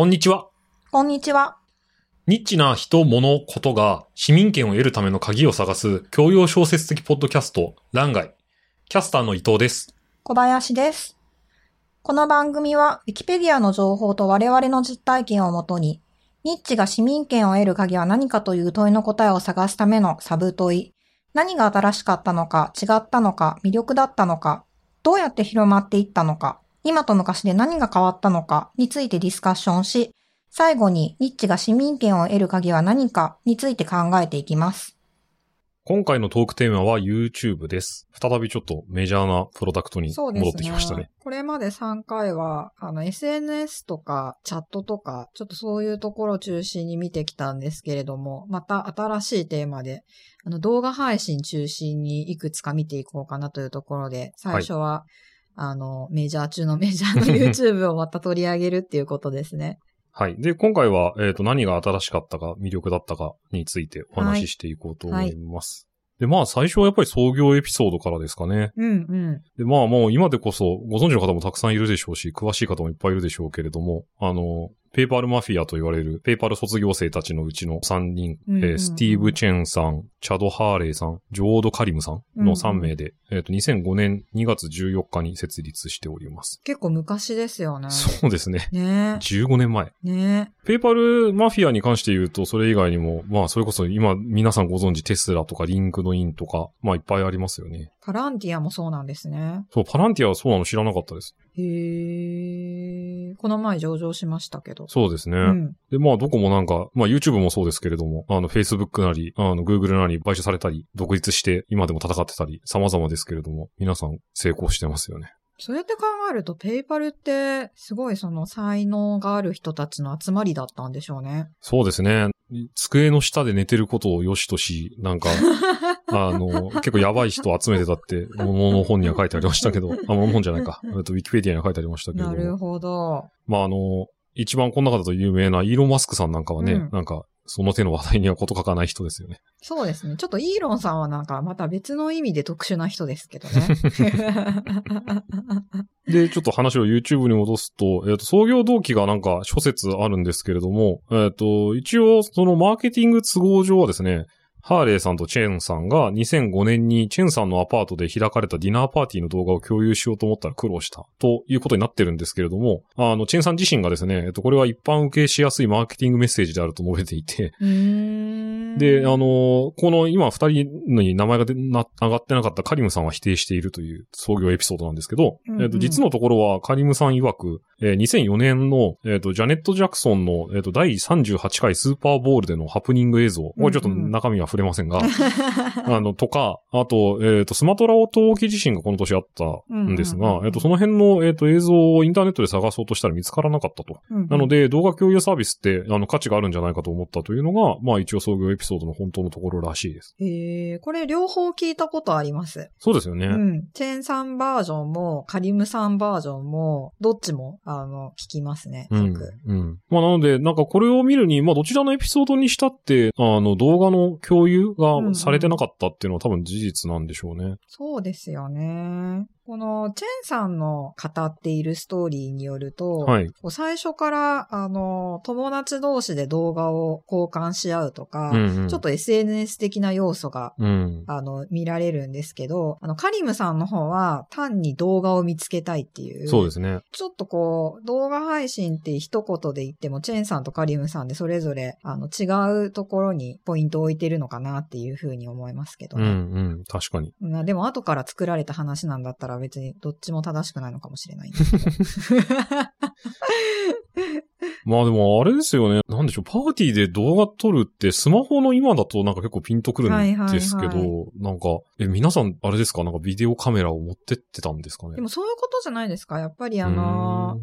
こんにちは。こんにちは。ニッチな人、物、ことが市民権を得るための鍵を探す教養小説的ポッドキャスト、欄外。キャスターの伊藤です。小林です。この番組は、ウィキペディアの情報と我々の実体験をもとに、ニッチが市民権を得る鍵は何かという問いの答えを探すためのサブ問い、何が新しかったのか、違ったのか、魅力だったのか、どうやって広まっていったのか、今と昔で何が変わったのかについてディスカッションし、最後にニッチが市民権を得る鍵は何かについて考えていきます。今回のトークテーマは YouTube です。再びちょっとメジャーなプロダクトに戻ってきましたね。これまで3回は、あの、SNS とか、チャットとか、ちょっとそういうところを中心に見てきたんですけれども、また新しいテーマで、あの、動画配信中心にいくつか見ていこうかなというところで、最初は、あの、メジャー中のメジャーの YouTube をまた取り上げるっていうことですね。はい。で、今回は、えっ、と、何が新しかったか、魅力だったかについてお話ししていこうと思います。で、まあ、最初はやっぱり創業エピソードからですかね。うんうん。で、まあもう今でこそご存知の方もたくさんいるでしょうし、詳しい方もいっぱいいるでしょうけれども、あの、ペーパルマフィアと言われるペーパル卒業生たちのうちの3人、うんうんスティーブ・チェンさん、チャド・ハーレイさん、ジョード・カリムさんの3名で、えっ、と、2005年2月14日に設立しております。結構昔ですよね。そうですね。ね15年前。ね PayPal マフィアに関して言うと、それ以外にも、まあ、それこそ今皆さんご存知テスラとか LinkedIn とか、まあいっぱいありますよね。 Palantir もそうなんですね。そう、 Palantir はそうなの知らなかったです。へー。この前上場しましたけど。そうですね。うん。で、まあ、どこもなんか、まあ、YouTube もそうですけれども、あの、Facebook なり、あの、Google なり買収されたり、独立して、今でも戦ってたり、様々ですけれども、皆さん成功してますよね。そうやって考えると、ペイパルって、すごいその才能がある人たちの集まりだったんでしょうね。そうですね。机の下で寝てることを良しとし、なんか、あの、結構やばい人集めてたって、ものの本には書いてありましたけど、あ、ものの本じゃないか。えっと、Wikipedia には書いてありましたけれども。なるほど。まあ、あの、一番この中だと有名なイーロン・マスクさんなんかはね、うんなんか、その手の話題にはこと書かない人ですよね。そうですね。ちょっとイーロンさんはなんかまた別の意味で特殊な人ですけどね。で、ちょっと話を YouTube に戻すと、えっ、と、創業動機がなんか諸説あるんですけれども、えっ、と、一応、そのマーケティング都合上はですね、ハーレーさんとチェーンさんが2005年にチェーンさんのアパートで開かれたディナーパーティーの動画を共有しようと思ったら苦労したということになってるんですけれども、あの、チェーンさん自身がですね、えっと、これは一般受けしやすいマーケティングメッセージであると述べていて、で、あの、この今二人に名前が出な上がってなかったカリムさんは否定しているという創業エピソードなんですけど、うんうん。えっと、実のところはカリムさん曰く、えー2004年の、えっと、ジャネット・ジャクソンの、えっと、第38回スーパーボールでのハプニング映像、これちょっと中身は触れませんが、あの、とか、あと、えっ、と、スマトラオ島沖地震がこの年あったんですが、うんうんうんえっ、と、その辺の、えっ、と、映像をインターネットで探そうとしたら見つからなかったと。うんなので、動画共有サービスって、あの、価値があるんじゃないかと思ったというのが、まあ一応創業エピソードの本当のところらしいです。へーこれ両方聞いたことあります。そうですよね。うん。チェーンさんバージョンも、カリムさんバージョンも、どっちも、あの、聞きますね。うん。うん。まあなので、なんかこれを見るに、まあどちらのエピソードにしたって、あの動画の共有がされてなかったっていうのは多分事実なんでしょうね。そうですよね。この、チェンさんの語っているストーリーによると、はい。最初から、あの、友達同士で動画を交換し合うとか、うんうんちょっと SNS 的な要素が、うん。あの、見られるんですけど、あの、カリムさんの方は単に動画を見つけたいっていう。そうですね。ちょっとこう、動画配信って一言で言っても、チェーンさんとカリムさんでそれぞれ、あの、違うところにポイントを置いてるのかなっていうふうに思いますけどうんね。うん。確かに。まあでも後から作られた話なんだったら別にどっちも正しくないのかもしれない。まあでもあれですよね。なんでしょう。パーティーで動画撮るってスマホの今だとなんか結構ピンとくるんですけど、はいはいはなんか、え、皆さんあれですか？なんかビデオカメラを持ってってたんですかね？でもそういうことじゃないですか？やっぱりあの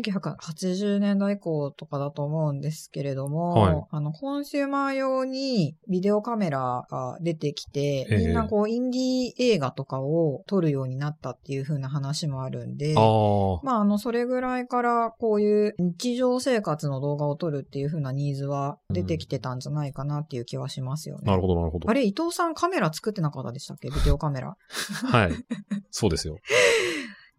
1980年代以降とかだと思うんですけれども、はいあの、コンシューマー用にビデオカメラが出てきて、ええみんなこう、インディー映画とかを撮るようになったっていう風な話もあるんで、ああ。まあ、あの、それぐらいから、こういう日常生活の動画を撮るっていう風なニーズは出てきてたんじゃないかなっていう気はしますよね。なるほど、なるほどあ。れ、伊藤さんカメラ作ってなかったでしたっけ？ビデオカメラ。はい。そうですよ。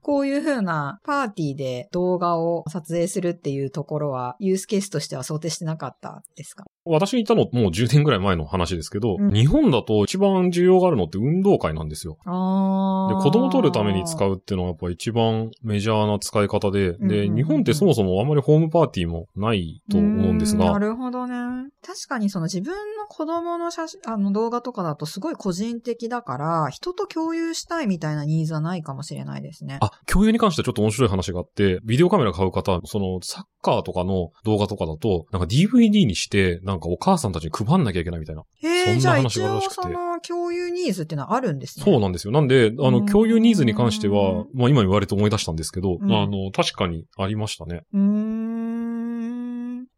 こういう風なパーティーで動画を撮影するっていうところは、ユースケースとしては想定してなかったですか？私にいたのもう10年ぐらい前の話ですけど、うん日本だと一番需要があるのって運動会なんですよ。で、子供取るために使うっていうのはやっぱ一番メジャーな使い方で、で、うんうんうんうん日本ってそもそもあんまりホームパーティーもないと思うんですが、なるほどね。確かにその自分の子供の写真、あの動画とかだとすごい個人的だから、人と共有したいみたいなニーズはないかもしれないですね。あ、共有に関してはちょっと面白い話があって、ビデオカメラ買う方、そのサッカーとかの動画とかだと、なんか DVD にして、なんかお母さんたちに配んなきゃいけないみたいな。へえ、そんな話があるらしくてその共有ニーズってのはあるんですね。そうなんですよ。なんで、あの、うん共有ニーズに関しては、まあ今言われて思い出したんですけど、うんあの、確かにありましたね。うーん。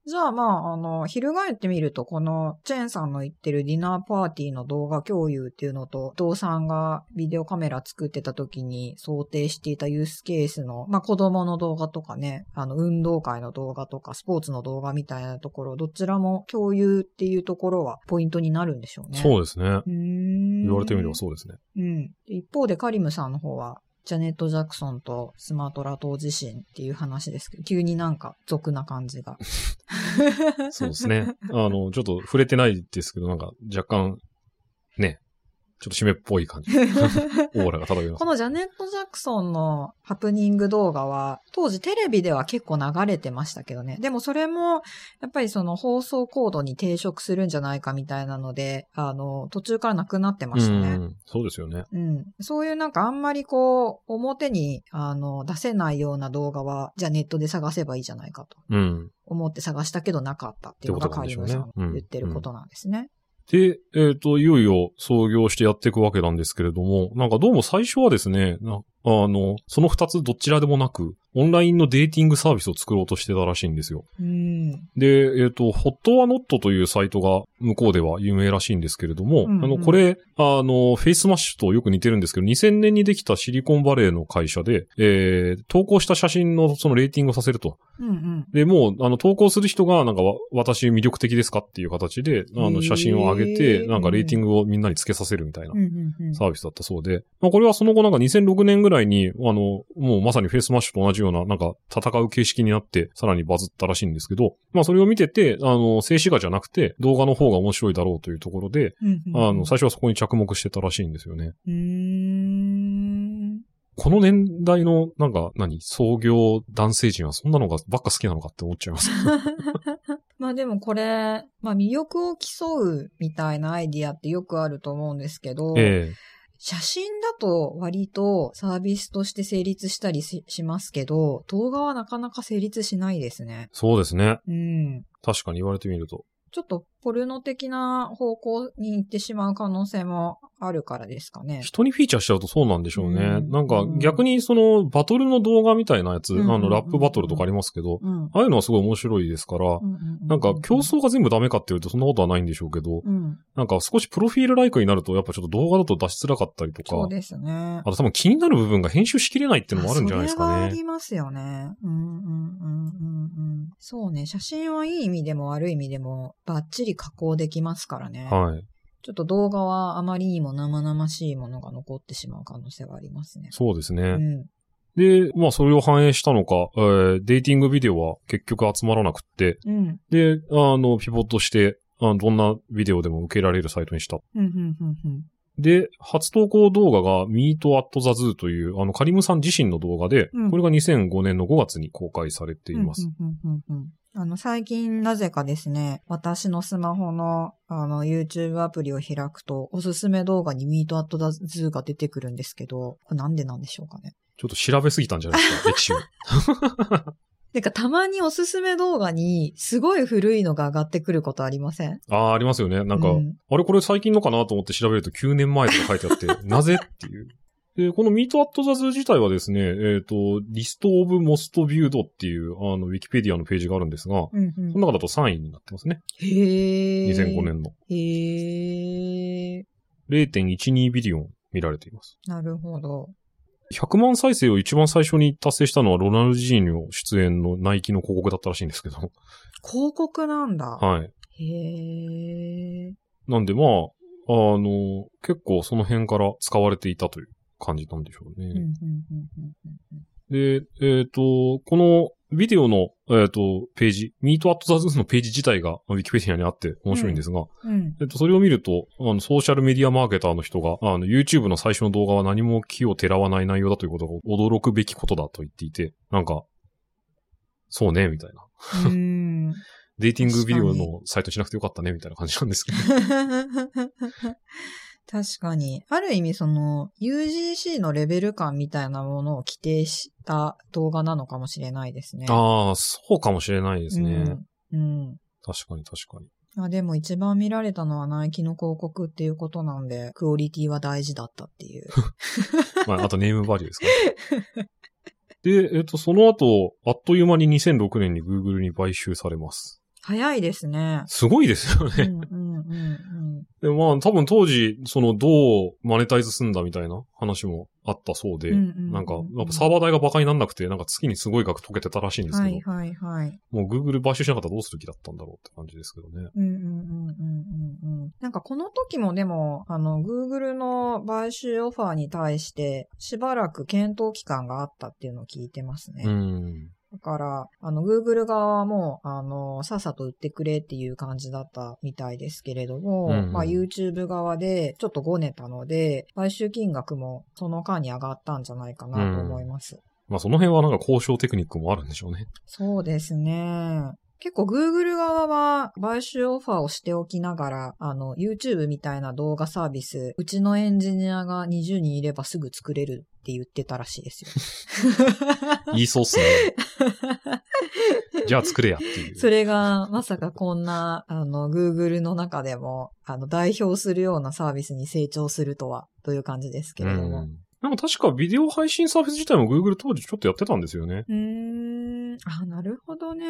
じゃあまあ、あの、翻ってみると、この、チェーンさんの言ってるディナーパーティーの動画共有っていうのと、伊藤さんがビデオカメラ作ってた時に想定していたユースケースの、まあ子供の動画とかね、あの、運動会の動画とか、スポーツの動画みたいなところ、どちらも共有っていうところはポイントになるんでしょうね。そうですね。言われてみればそうですね。うん。一方でカリムさんの方は、ジャネット・ジャクソンとスマートラ島自身っていう話ですけど、急になんか俗な感じが。そうですね。あの、ちょっと触れてないですけど、なんか若干、ね、ちょっと締めっぽい感じ。オーラが漂いますこ。のジャネット・ジャクソンのハプニング動画は、当時テレビでは結構流れてましたけどね。でもそれも、やっぱりその放送コードに抵触するんじゃないかみたいなので、あの、途中からなくなってましたね。うん、そうですよね。うん。そういうなんかあんまりこう、表に、あの、出せないような動画は、じゃあネットで探せばいいじゃないかとうん。思って探したけどなかったっていうのがカリムさんの言ってることなんですね。で、えっ、と、いよいよ創業してやっていくわけなんですけれども、なんかどうも最初はですね、あの、その二つどちらでもなく、オンラインのデーティングサービスを作ろうとしてたらしいんですよ。うん。で、えっ、と、 Hot or Not というサイトが向こうでは有名らしいんですけれども、うんうんあの、これ、あの、 Facemash とよく似てるんですけど、2000年にできたシリコンバレーの会社で、えー、投稿した写真のそのレーティングをさせると。うんうん。で、もう、あの、投稿する人が、なんかわ、私魅力的ですかっていう形で、あの、写真を上げて、なんかレーティングをみんなにつけさせるみたいな。サービスだったそうで、まあ、これはその後なんか2006年ぐらいに、あの、もうまさに Facemash と同じような、なんか戦う形式になって、さらにバズったらしいんですけど、まあそれを見てて、あの、静止画じゃなくて、動画の方が面白いだろうというところで、うんうんうんあの、最初はそこに着目してたらしいんですよね。この年代の、なんか、何？創業男性陣はそんなのがばっか好きなのかって思っちゃいます。まあでもこれ、まあ魅力を競うみたいなアイディアってよくあると思うんですけど、ええ写真だと割とサービスとして成立したりししますけど、動画はなかなか成立しないですね。そうですね。うん。確かに言われてみると。ちょっとポルノ的な方向に行ってしまう可能性もあるからですかね。人にフィーチャーしちゃうとそうなんでしょうね。うんなんかうん逆にそのバトルの動画みたいなやつ、うんあのラップバトルとかありますけど、うん。ああいうのはすごい面白いですから、なんか競争が全部ダメかっていうとそんなことはないんでしょうけど、うん。なんか少しプロフィールライクになるとやっぱちょっと動画だと出しづらかったりとか、そうですね。あと多分気になる部分が編集しきれないっていうのもあるんじゃないですかね。りますよね。うんうんうんうんうん。そうね。写真はいい意味でも悪い意味でもバッチリ加工できますからね。はい。ちょっと動画はあまりにも生々しいものが残ってしまう可能性はありますね。そうですね。うん。で、まあそれを反映したのか、えーデーティングビデオは結局集まらなくって、うん。で、あの、ピボットして、あのどんなビデオでも受けられるサイトにした。うん、うん、うん、うん。で、初投稿動画が Meet at the Zoo という、あの、カリムさん自身の動画で、うんこれが2005年の5月に公開されています。うんうんうんうんうんあの、最近なぜかですね、私のスマホの、あの、YouTube アプリを開くと、おすすめ動画に Meet at the Zoo が出てくるんですけど、これなんでなんでしょうかね。ちょっと調べすぎたんじゃないですか、歴史を。てか、たまにおすすめ動画に、すごい古いのが上がってくることありません？ああ、ありますよね。なんか、うんあれこれ最近のかなと思って調べると9年前とか書いてあって、なぜっていう。で、この Meet at the Zoo 自体はですね、えっ、と、List of Most Viewed っていう、あの、ウィキペディアのページがあるんですが、うんうんその中だと3位になってますね。へー。2005。年の。へー。0.12ビリオン見られています。なるほど。100万再生を一番最初に達成したのはロナルジーニョ出演のナイキの広告だったらしいんですけど。広告なんだ。はい。へー。なんでまあ、あの、結構その辺から使われていたという感じなんでしょうね。で、えっ、と、このビデオの、えっ、と、ページ、Meet at the Zoo のページ自体が Wikipedia にあって面白いんですが、うんうんえっと、それを見ると、あの、ソーシャルメディアマーケターの人が、あの、YouTube の最初の動画は何も気をてらわない内容だということが驚くべきことだと言っていて、なんか、そうね、みたいな。うーん デーティングビデオのサイトしなくてよかったね、みたいな感じなんですけど。確かに。ある意味その UGC のレベル感みたいなものを規定した動画なのかもしれないですね。ああ、そうかもしれないですね。うん。うん。確かに確かに。あでも一番見られたのはナイキの広告っていうことなんで、クオリティは大事だったっていう。まあ、あとネームバリューですか、ね。で、えっと、その後、あっという間に2006年に Google に買収されます。早いですね。すごいですようんね。うんうんでまあ、多分当時、その、どうマネタイズすんだみたいな話もあったそうで、なんか、やっぱサーバー代が馬鹿になんなくて、なんか月にすごい額溶けてたらしいんですけど、はいはいはい。もう Google 買収しなかったらどうする気だったんだろうって感じですけどね。うんうんうんうんうんうん。なんかこの時もでも、あの、Google の買収オファーに対して、しばらく検討期間があったっていうのを聞いてますね。うん。だから、あの、Google 側はもう、あの、さっさと売ってくれっていう感じだったみたいですけれども、うんうんまあ YouTube 側でちょっとごねたので、買収金額もその間に上がったんじゃないかなと思います。まあその辺はなんか交渉テクニックもあるんでしょうね。そうですね。結構 Google 側は買収オファーをしておきながら、あの、YouTube みたいな動画サービス、うちのエンジニアが20人いればすぐ作れるって言ってたらしいですよ。言いそうっすね。じゃあ作れやっていう。それが、まさかこんな、あの、Google の中でも、あの、代表するようなサービスに成長するとは、という感じですけれども。うんなんか確かビデオ配信サービス自体も Google 当時ちょっとやってたんですよね。うーん、あ、なるほどね。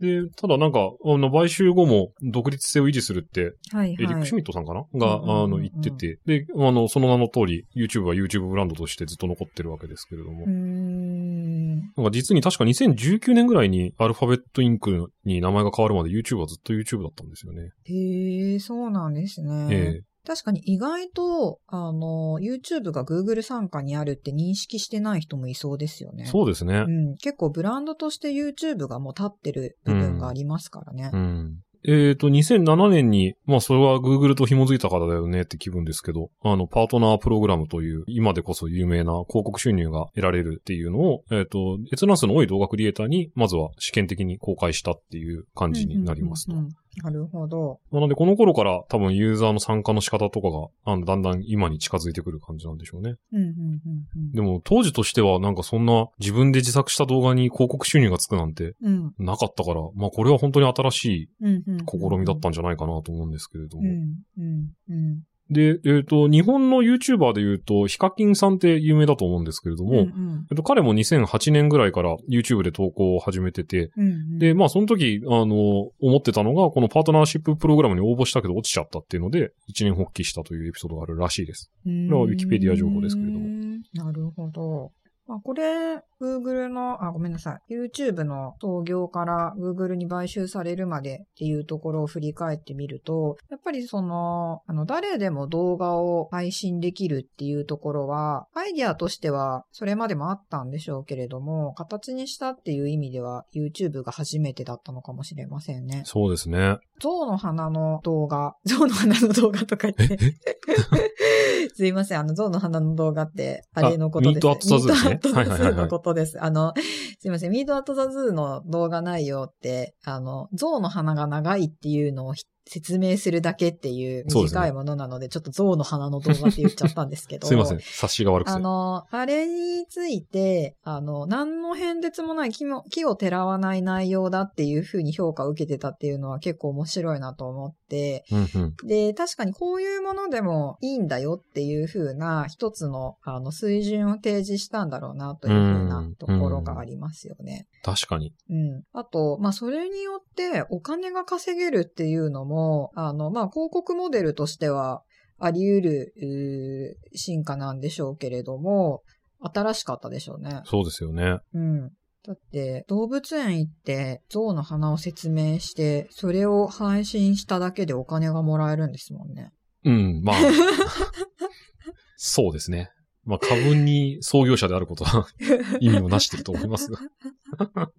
で、ただなんか、あの、買収後も独立性を維持するって、はいエリック・シュはい。ミットさんかな？が、うんうんうんうんあの、言ってて、で、あの、その名の通り、YouTube は YouTube ブランドとしてずっと残ってるわけですけれども。うーん。なんか実に確か2019年ぐらいにアルファベットインクに名前が変わるまで YouTube はずっと YouTube だったんですよね。へえ、そうなんですね。ええ確かに意外と、あの、YouTube が Google 傘下にあるって認識してない人もいそうですよね。そうですね。うん。結構ブランドとして YouTube がもう立ってる部分がありますからね。うん。えっ、と、2007年に、まあ、それは Google と紐づいたからだよねって気分ですけど、あの、パートナープログラムという、今でこそ有名な広告収入が得られるっていうのを、えっ、と、閲覧数の多い動画クリエイターに、まずは試験的に公開したっていう感じになりますと。うんうんうんうんなるほど。なので、この頃から多分ユーザーの参加の仕方とかが、あの、だんだん今に近づいてくる感じなんでしょうね。うんうんうんうんでも、当時としてはなんかそんな自分で自作した動画に広告収入がつくなんてうんなかったから、まあこれは本当に新しいうんうん試みだったんじゃないかなと思うんですけれども。うんうんうんで、えっ、と、日本の YouTuber で言うと、ヒカキンさんって有名だと思うんですけれども、うんうんえっと、彼も2008年ぐらいから YouTube で投稿を始めてて、うんうんで、まあその時、あの、思ってたのが、このパートナーシッププログラムに応募したけど落ちちゃったっていうので、一年発起したというエピソードがあるらしいです。これれは Wikipedia 情報ですけれどもなるほど。まあ、これ、Google の、あ、ごめんなさい。YouTube の創業から Google に買収されるまでっていうところを振り返ってみると、やっぱりその、あの、誰でも動画を配信できるっていうところは、アイディアとしてはそれまでもあったんでしょうけれども、形にしたっていう意味では YouTube が初めてだったのかもしれませんね。そうですね。象の鼻の動画、象の鼻の動画とか言って。すいません、あの、象の鼻の動画って、あれのことです。あ Me at the zoo ですね Me at the zoo のことです。あの、すいません、 Me at the zoo の動画内容って、あの、象の鼻が長いっていうのをひ説明するだけっていう短いものなので、ちょっと象の鼻の動画って言っちゃったんですけど。すいません。察しが悪くて。あの、あれについて、あの、何の変哲もない木も、奇をてらわない内容だっていうふうに評価を受けてたっていうのは結構面白いなと思って、うんうん。で、確かにこういうものでもいいんだよっていうふうな一つの、あの、水準を提示したんだろうなというふうなところがありますよね。確かに。うん。あと、まあ、それによってお金が稼げるっていうのも、あの、まあ、広告モデルとしてはあり得る進化なんでしょうけれども、新しかったでしょうね。そうですよね。うん。だって、動物園行って象の花を説明して、それを配信しただけでお金がもらえるんですもんね。うん、まあ。そうですね。まあ、過分に創業者であることは 意味をなしてると思いますが。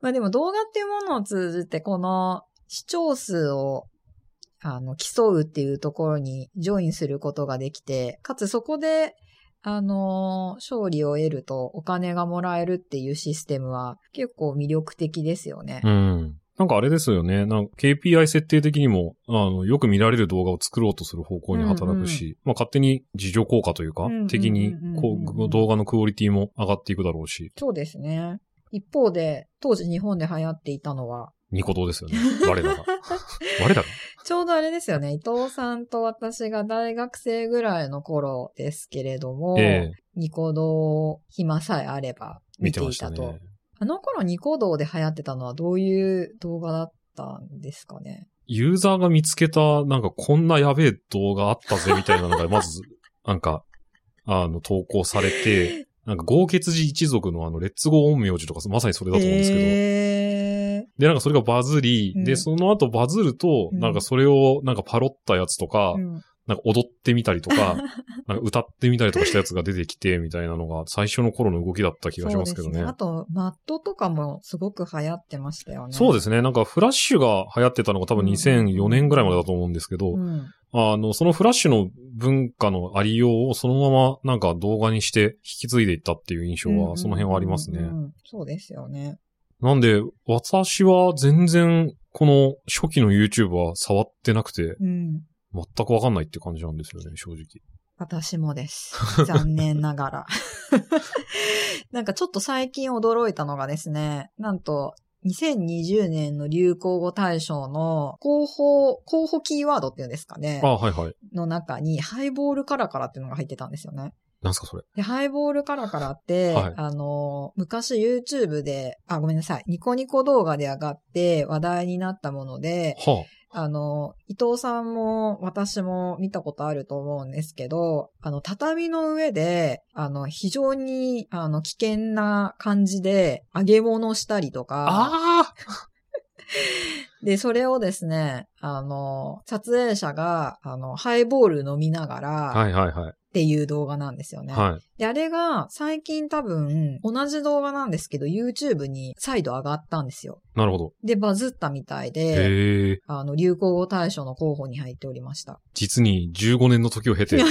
まあでも動画っていうものを通じて、この視聴数をあの、競うっていうところにジョインすることができて、かつそこで、あの、勝利を得るとお金がもらえるっていうシステムは結構魅力的ですよね。うん。なんかあれですよね。なんか KPI 設定的にも、あの、よく見られる動画を作ろうとする方向に働くし、うんうん、まあ勝手に自助効果というか、的にこう動画のクオリティも上がっていくだろうし。そうですね。一方で、当時日本で流行っていたのは、ニコ動ですよね。我らが。我らが？ちょうどあれですよね。伊藤さんと私が大学生ぐらいの頃ですけれども、えー、ニコ動暇さえあれば見ていたと。ね、あの頃ニコ動で流行ってたのはどういう動画だったんですかね？ユーザーが見つけた、なんかこんなやべえ動画あったぜみたいなのが、まず、なんか、あの、投稿されて、なんか、豪傑寺一族のあの、レッツゴー陰陽師とか、まさにそれだと思うんですけど、えー、で、なんかそれがバズり、うん、で、その後バズると、なんかそれをなんかパロったやつとか、うん、なんか踊ってみたりとか、なんか歌ってみたりとかしたやつが出てきて、みたいなのが最初の頃の動きだった気がしますけどね。ねあと、マットとかもすごく流行ってましたよね。そうですね。なんかフラッシュが流行ってたのが多分2004年ぐらいまでだと思うんですけど、うん、あの、そのフラッシュの文化のありようをそのままなんか動画にして引き継いでいったっていう印象はその辺はありますね。そうですよね。なんで、私は全然この初期の YouTube は触ってなくて、うん、全くわかんないって感じなんですよね、正直。私もです。残念ながら。なんかちょっと最近驚いたのがですね、なんと2020年の流行語大賞の候補、候補キーワードっていうんですかね。あはいはい。の中に、ハイボールカラカラっていうのが入ってたんですよね。なんすかそれ。で、ハイボールカラカラって、はい、あの、昔 YouTube で、あ、ごめんなさい。ニコニコ動画で上がって話題になったもので、はああの、伊藤さんも私も見たことあると思うんですけど、あの、畳の上で、あの、非常に、あの、危険な感じで揚げ物したりとか、ああで、それをですね、あの、撮影者が、あの、ハイボール飲みながら、はいはいはい。っていう動画なんですよね。はい。で、あれが最近多分同じ動画なんですけど YouTube に再度上がったんですよ。なるほど。で、バズったみたいで、あの、流行語大賞の候補に入っておりました。実に15年の時を経て。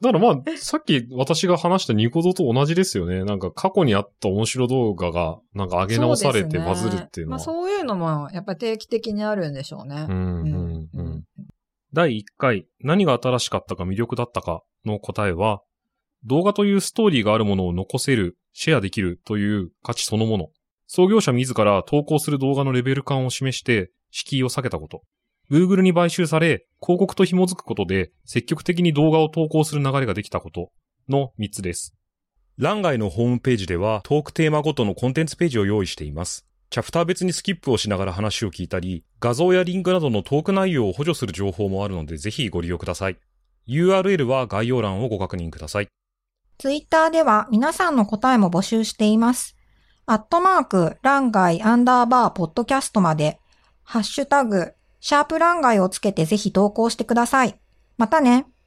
だからまあ、さっき私が話したニコ動と同じですよね。なんか過去にあった面白動画が、なんか上げ直されてバズるっていうのは。そう、ね,、まあ、そういうのもやっぱり定期的にあるんでしょうね。うん、うん、うん。第1回、何が新しかったか魅力だったかの答えは、動画というストーリーがあるものを残せる、シェアできるという価値そのもの。創業者自ら投稿する動画のレベル感を示して、敷居を下げたこと。Google に買収され、広告と紐づくことで、積極的に動画を投稿する流れができたことの3つです。欄外のホームページでは、トークテーマごとのコンテンツページを用意しています。チャプター別にスキップをしながら話を聞いたり、画像やリンクなどのトーク内容を補助する情報もあるのでぜひご利用ください。URL は概要欄をご確認ください。ツイッターでは皆さんの答えも募集しています。アットマーク、ランガイアンダーバーポッドキャストまで、ハッシュタグ、シャープランガイをつけてぜひ投稿してください。またね。